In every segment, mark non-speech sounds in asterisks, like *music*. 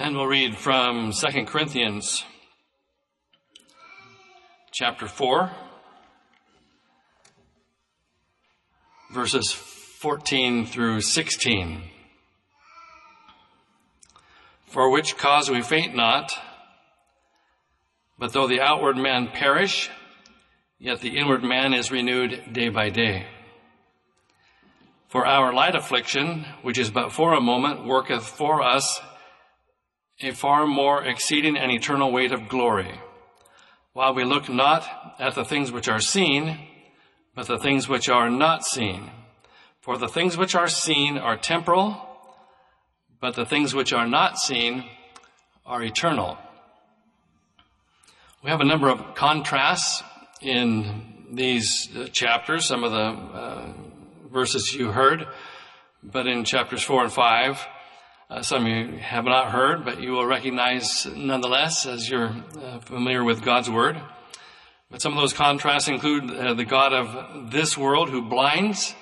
And we'll read from 2 Corinthians chapter 4, verses 14 through 16. For which cause we faint not, but though the outward man perish, yet the inward man is renewed day by day. For our light affliction, which is but for a moment, worketh for us a far more exceeding and eternal weight of glory, while we look not at the things which are seen, but the things which are not seen. For the things which are seen are temporal, but the things which are not seen are eternal. We have a number of contrasts in these uh, chapters, some of the uh, verses you heard, but in chapters four and five, uh, some of you have not heard, but you will recognize nonetheless as you're uh, familiar with God's Word. But some of those contrasts include uh, the God of this world who blinds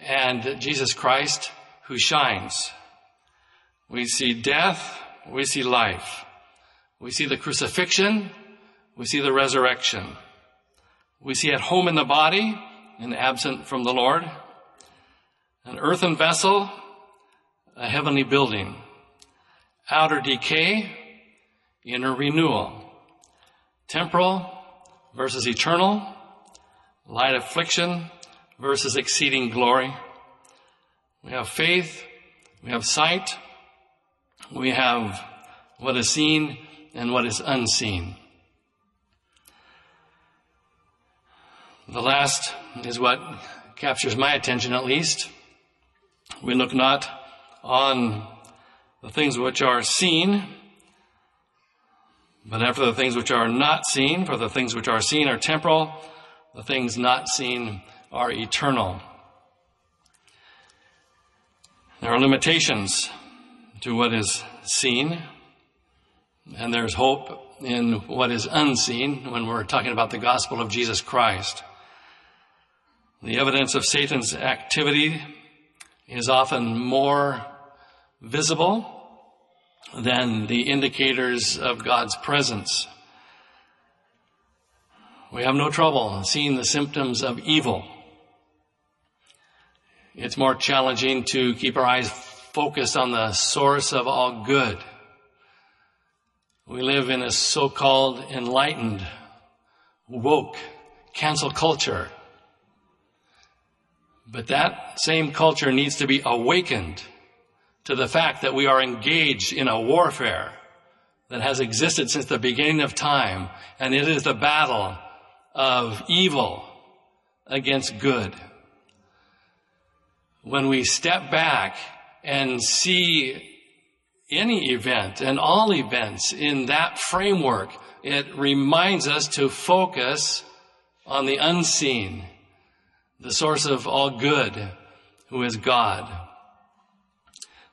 and Jesus Christ who shines. We see death, we see life. We see the crucifixion, we see the resurrection. We see at home in the body and absent from the Lord. An earthen vessel a heavenly building. Outer decay, inner renewal. Temporal versus eternal. Light affliction versus exceeding glory. We have faith. We have sight. We have what is seen and what is unseen. The last is what captures my attention at least. We look not on the things which are seen, but after the things which are not seen, for the things which are seen are temporal, the things not seen are eternal. There are limitations to what is seen, and there's hope in what is unseen when we're talking about the gospel of Jesus Christ. The evidence of Satan's activity is often more visible than the indicators of God's presence. We have no trouble seeing the symptoms of evil. It's more challenging to keep our eyes focused on the source of all good. We live in a so-called enlightened, woke, cancel culture but that same culture needs to be awakened to the fact that we are engaged in a warfare that has existed since the beginning of time, and it is the battle of evil against good. When we step back and see any event and all events in that framework, it reminds us to focus on the unseen the source of all good, who is God.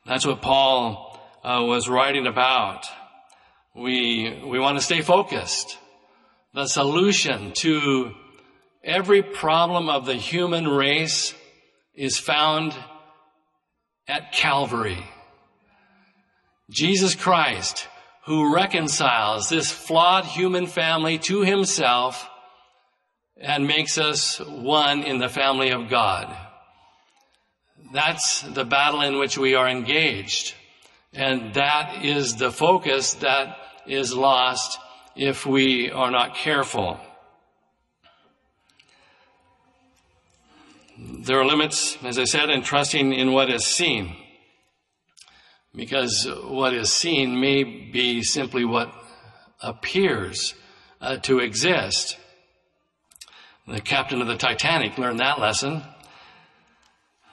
That's what Paul uh, was writing about. We, we want to stay focused. The solution to every problem of the human race is found at Calvary. Jesus Christ, who reconciles this flawed human family to himself and makes us one in the family of God. That's the battle in which we are engaged. And that is the focus that is lost if we are not careful. There are limits, as I said, in trusting in what is seen. Because what is seen may be simply what appears uh, to exist. The captain of the Titanic learned that lesson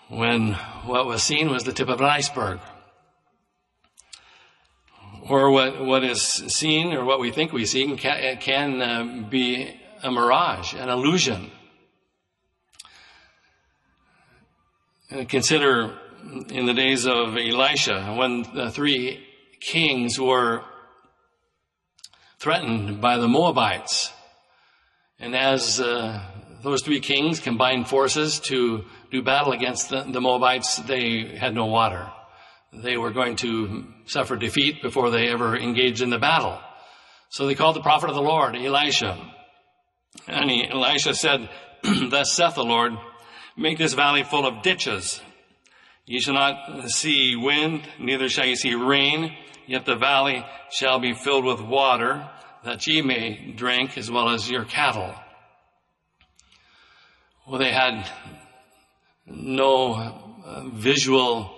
when what was seen was the tip of an iceberg. Or what, what is seen or what we think we see can, can uh, be a mirage, an illusion. And consider in the days of Elisha when the three kings were threatened by the Moabites and as uh, those three kings combined forces to do battle against the, the Moabites, they had no water. they were going to suffer defeat before they ever engaged in the battle. So they called the prophet of the Lord, Elisha. And he, Elisha said, *clears throat* Thus saith the Lord, make this valley full of ditches. Ye shall not see wind, neither shall ye see rain, yet the valley shall be filled with water, that ye may drink as well as your cattle. Well, they had no uh, visual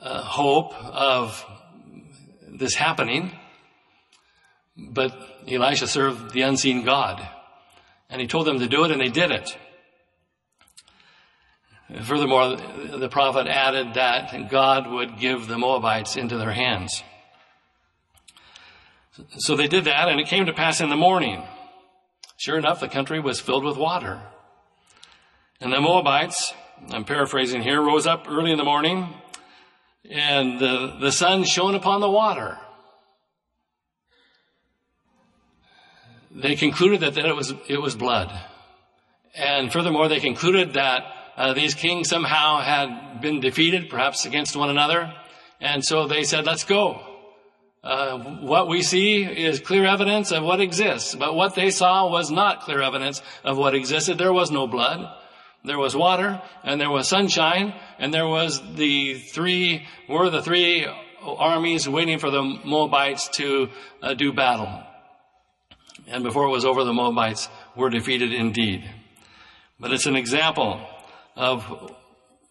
uh, hope of this happening, but Elisha served the unseen God, and he told them to do it, and they did it. Furthermore, the prophet added that God would give the Moabites into their hands. So they did that, and it came to pass in the morning. Sure enough, the country was filled with water. And the Moabites, I'm paraphrasing here, rose up early in the morning, and the, the sun shone upon the water. They concluded that, that it was it was blood, and furthermore, they concluded that uh, these kings somehow had been defeated, perhaps against one another, and so they said, "Let's go." Uh, what we see is clear evidence of what exists, but what they saw was not clear evidence of what existed. There was no blood. There was water, and there was sunshine, and there was the three, were the three armies waiting for the Moabites to uh, do battle. And before it was over, the Moabites were defeated indeed. But it's an example of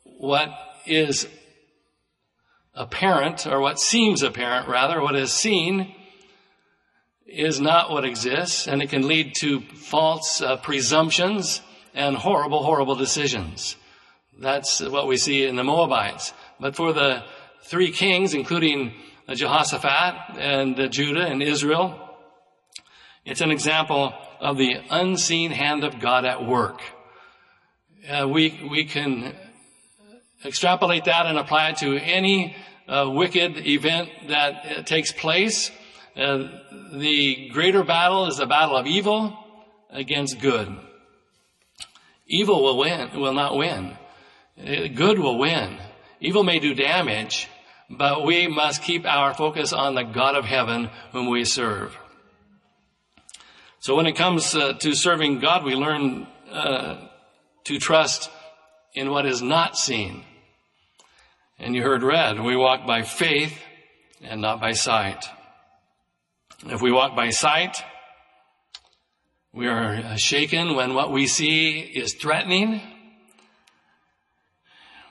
what is apparent, or what seems apparent rather, what is seen is not what exists, and it can lead to false uh, presumptions and horrible, horrible decisions. That's what we see in the Moabites. But for the three kings, including Jehoshaphat and Judah and Israel, it's an example of the unseen hand of God at work. Uh, we, we can extrapolate that and apply it to any uh, wicked event that uh, takes place. Uh, the greater battle is the battle of evil against good. Evil will win, will not win. Good will win. Evil may do damage, but we must keep our focus on the God of heaven whom we serve. So when it comes uh, to serving God, we learn uh, to trust in what is not seen. And you heard read, we walk by faith and not by sight. If we walk by sight, we are shaken when what we see is threatening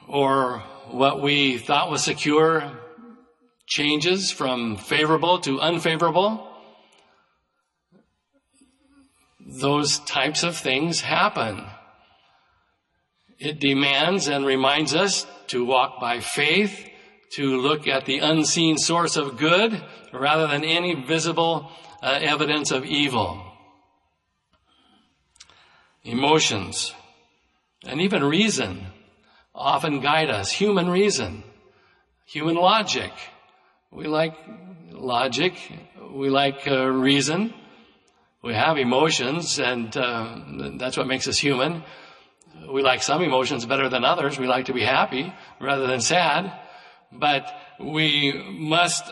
or what we thought was secure changes from favorable to unfavorable. Those types of things happen. It demands and reminds us to walk by faith, to look at the unseen source of good rather than any visible uh, evidence of evil emotions, and even reason often guide us. Human reason, human logic. We like logic. We like uh, reason. We have emotions, and uh, that's what makes us human. We like some emotions better than others. We like to be happy rather than sad. But we must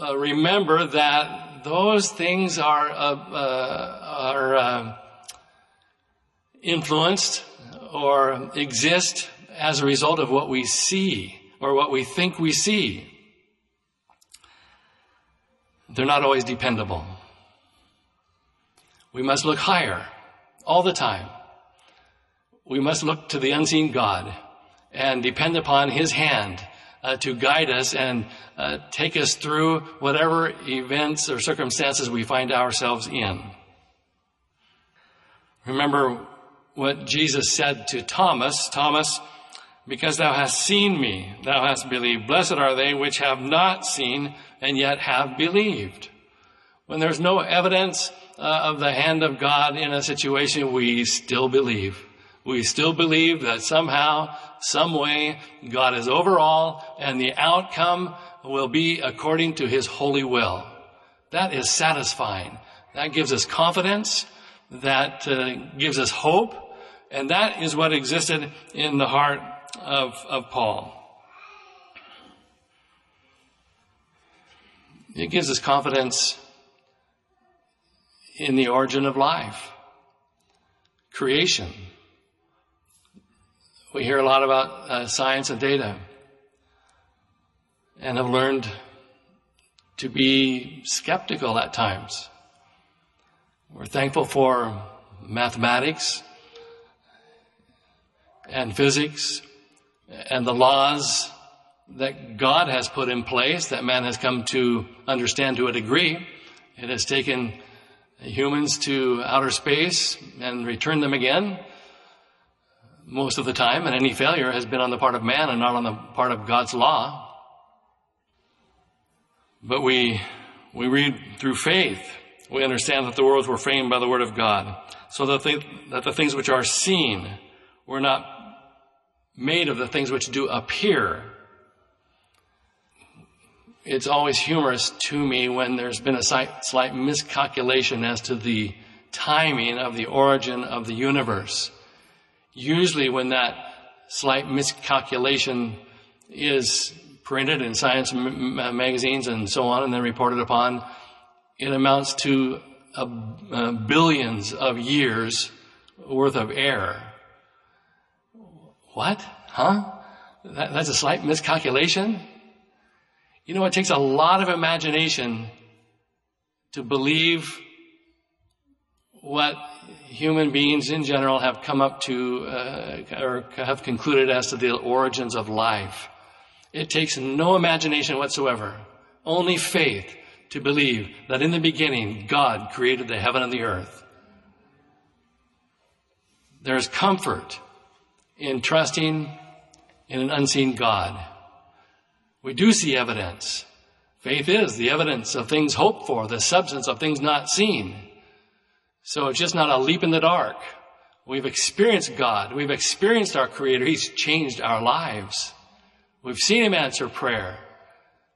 uh, remember that those things are uh, uh, are uh, influenced or exist as a result of what we see or what we think we see. They're not always dependable. We must look higher all the time. We must look to the unseen God and depend upon His hand uh, to guide us and uh, take us through whatever events or circumstances we find ourselves in. Remember, what Jesus said to Thomas, Thomas, because thou hast seen me, thou hast believed. Blessed are they which have not seen and yet have believed. When there's no evidence uh, of the hand of God in a situation, we still believe. We still believe that somehow, some way, God is over all and the outcome will be according to his holy will. That is satisfying. That gives us confidence. That uh, gives us hope. And that is what existed in the heart of, of Paul. It gives us confidence in the origin of life, creation. We hear a lot about uh, science and data and have learned to be skeptical at times. We're thankful for mathematics and physics and the laws that God has put in place that man has come to understand to a degree. It has taken humans to outer space and returned them again most of the time, and any failure has been on the part of man and not on the part of God's law. But we, we read through faith. We understand that the worlds were framed by the word of God. So that, they, that the things which are seen were not made of the things which do appear. It's always humorous to me when there's been a slight, slight miscalculation as to the timing of the origin of the universe. Usually when that slight miscalculation is printed in science uh, magazines and so on and then reported upon, it amounts to a, a billions of years worth of error. What? Huh? That, that's a slight miscalculation? You know, it takes a lot of imagination to believe what human beings in general have come up to uh, or have concluded as to the origins of life. It takes no imagination whatsoever, only faith to believe that in the beginning God created the heaven and the earth. There's comfort in trusting in an unseen God. We do see evidence. Faith is the evidence of things hoped for, the substance of things not seen. So it's just not a leap in the dark. We've experienced God. We've experienced our Creator. He's changed our lives. We've seen Him answer prayer.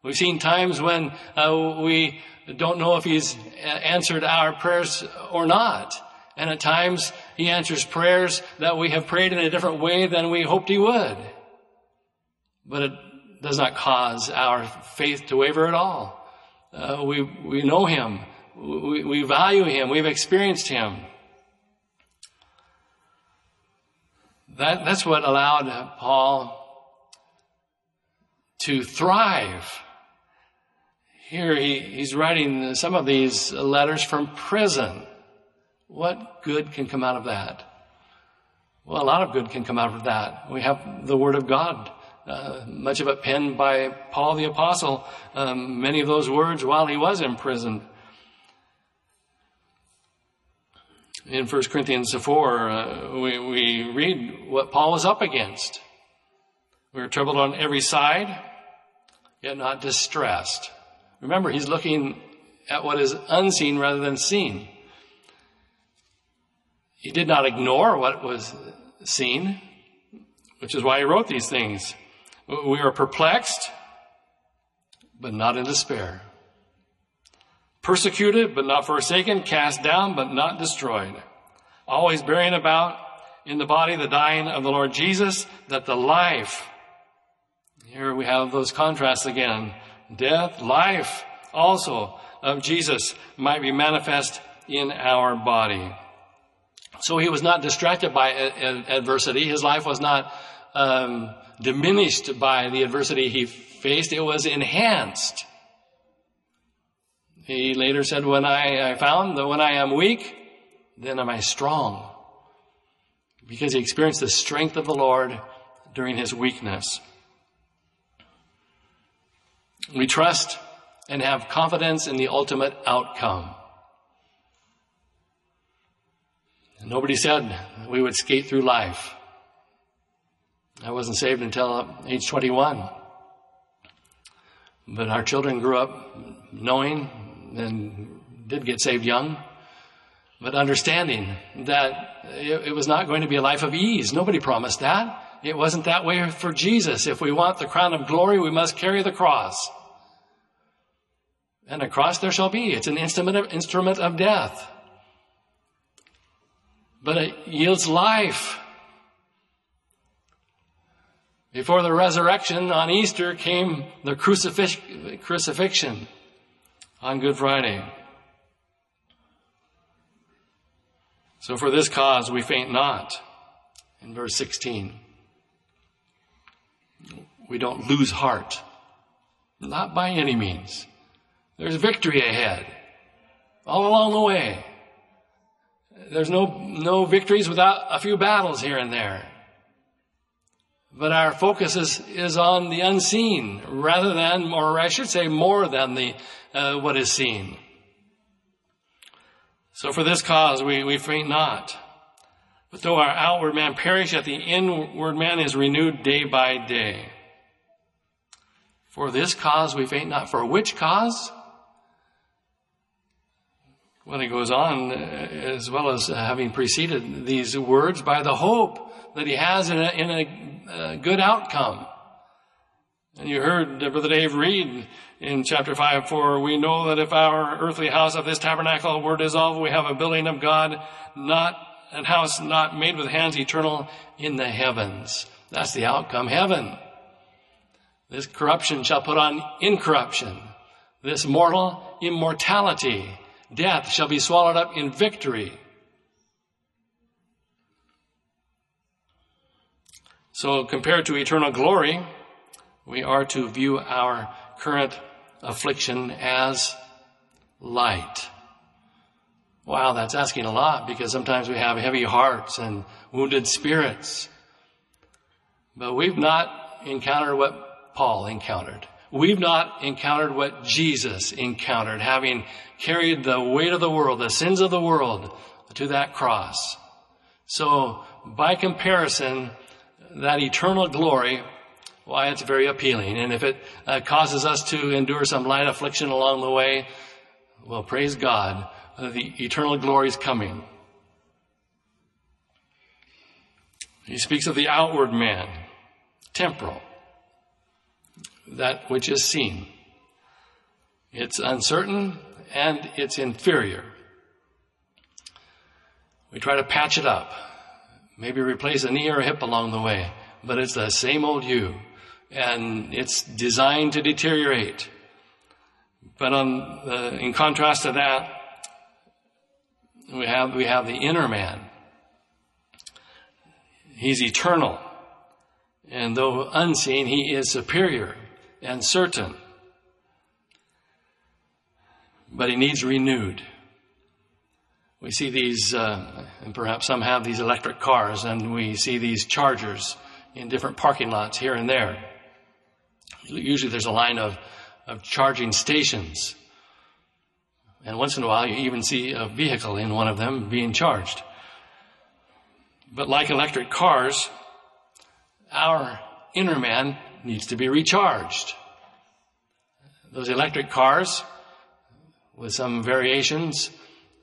We've seen times when uh, we don't know if He's answered our prayers or not. And at times He answers prayers that we have prayed in a different way than we hoped He would. But it does not cause our faith to waver at all. Uh, we, we know Him. We, we value Him. We've experienced Him. That, that's what allowed Paul to thrive. Here he, he's writing some of these letters from prison. What good can come out of that? Well, a lot of good can come out of that. We have the Word of God, uh, much of it penned by Paul the Apostle, um, many of those words while he was imprisoned. In 1 Corinthians 4, uh, we, we read what Paul was up against. We were troubled on every side, yet not distressed. Remember, he's looking at what is unseen rather than seen. He did not ignore what was seen, which is why he wrote these things. We are perplexed, but not in despair. Persecuted, but not forsaken. Cast down, but not destroyed. Always bearing about in the body the dying of the Lord Jesus, that the life, here we have those contrasts again, death, life also of Jesus might be manifest in our body. So he was not distracted by adversity. His life was not um, diminished by the adversity he faced. It was enhanced. He later said, when I, I found that when I am weak, then am I strong. Because he experienced the strength of the Lord during his weakness. We trust and have confidence in the ultimate outcome. Nobody said we would skate through life. I wasn't saved until age 21. But our children grew up knowing and did get saved young, but understanding that it, was not going to be a life of ease. Nobody promised that. It wasn't that way for Jesus. If we want the crown of glory, we must carry the cross. And a cross there shall be. It's an instrument of, instrument of death. But it yields life. Before the resurrection on Easter came the crucifix, crucifixion. On Good Friday. So for this cause we faint not. In verse 16. We don't lose heart. Not by any means. There's victory ahead. All along the way. There's no, no victories without a few battles here and there. But our focus is, is on the unseen rather than, or I should say more than the, uh, what is seen. So for this cause we, we faint not. But though our outward man perish, yet the inward man is renewed day by day. For this cause we faint not. For which cause? Well, he goes on, uh, as well as having preceded these words, by the hope that he has in a, in a, a good outcome. And you heard Brother Dave read in chapter 5, for we know that if our earthly house of this tabernacle were dissolved, we have a building of God, not a house not made with hands, eternal in the heavens. That's the outcome, heaven. This corruption shall put on incorruption. This mortal immortality. Death shall be swallowed up in victory. So compared to eternal glory, we are to view our current affliction as light. Wow, that's asking a lot because sometimes we have heavy hearts and wounded spirits. But we've not encountered what Paul encountered. We've not encountered what Jesus encountered, having carried the weight of the world, the sins of the world to that cross. So by comparison, that eternal glory, why it's very appealing. And if it uh, causes us to endure some light affliction along the way, well, praise God, uh, the eternal glory is coming. He speaks of the outward man, temporal, that which is seen. It's uncertain and it's inferior. We try to patch it up maybe replace a knee or a hip along the way, but it's the same old you. And it's designed to deteriorate. But on the, in contrast to that, we have, we have the inner man. He's eternal. And though unseen, he is superior and certain. But he needs renewed. We see these, uh, and perhaps some have these electric cars, and we see these chargers in different parking lots here and there. Usually there's a line of, of charging stations. And once in a while you even see a vehicle in one of them being charged. But like electric cars, our inner man needs to be recharged. Those electric cars, with some variations,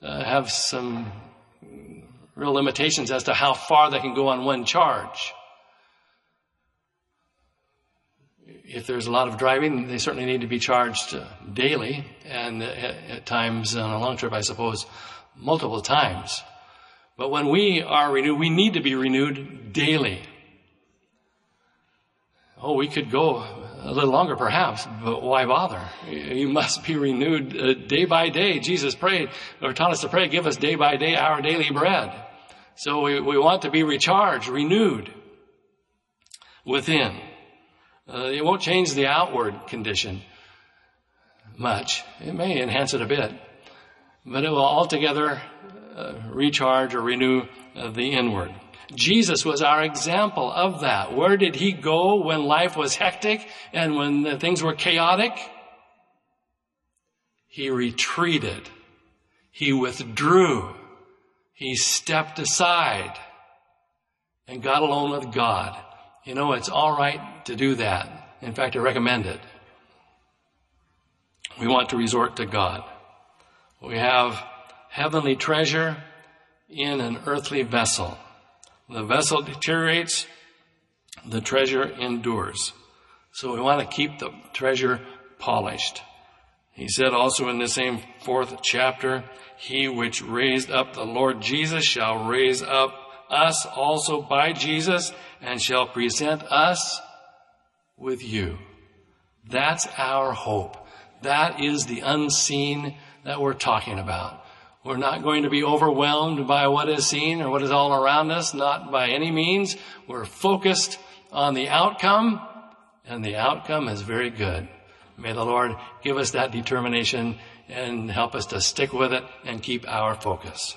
uh, have some real limitations as to how far they can go on one charge. If there's a lot of driving, they certainly need to be charged uh, daily, and at, at times on a long trip, I suppose, multiple times. But when we are renewed, we need to be renewed daily. Oh, we could go a little longer perhaps, but why bother? You must be renewed uh, day by day. Jesus prayed, or taught us to pray, give us day by day our daily bread. So we, we want to be recharged, renewed within. Uh, it won't change the outward condition much. It may enhance it a bit, but it will altogether uh, recharge or renew uh, the inward. Jesus was our example of that. Where did he go when life was hectic and when things were chaotic? He retreated. He withdrew. He stepped aside and got alone with God. You know, it's all right to do that. In fact, I recommend it. We want to resort to God. We have heavenly treasure in an earthly vessel. The vessel deteriorates, the treasure endures. So we want to keep the treasure polished. He said also in the same fourth chapter, He which raised up the Lord Jesus shall raise up us also by Jesus and shall present us with you. That's our hope. That is the unseen that we're talking about. We're not going to be overwhelmed by what is seen or what is all around us, not by any means. We're focused on the outcome, and the outcome is very good. May the Lord give us that determination and help us to stick with it and keep our focus.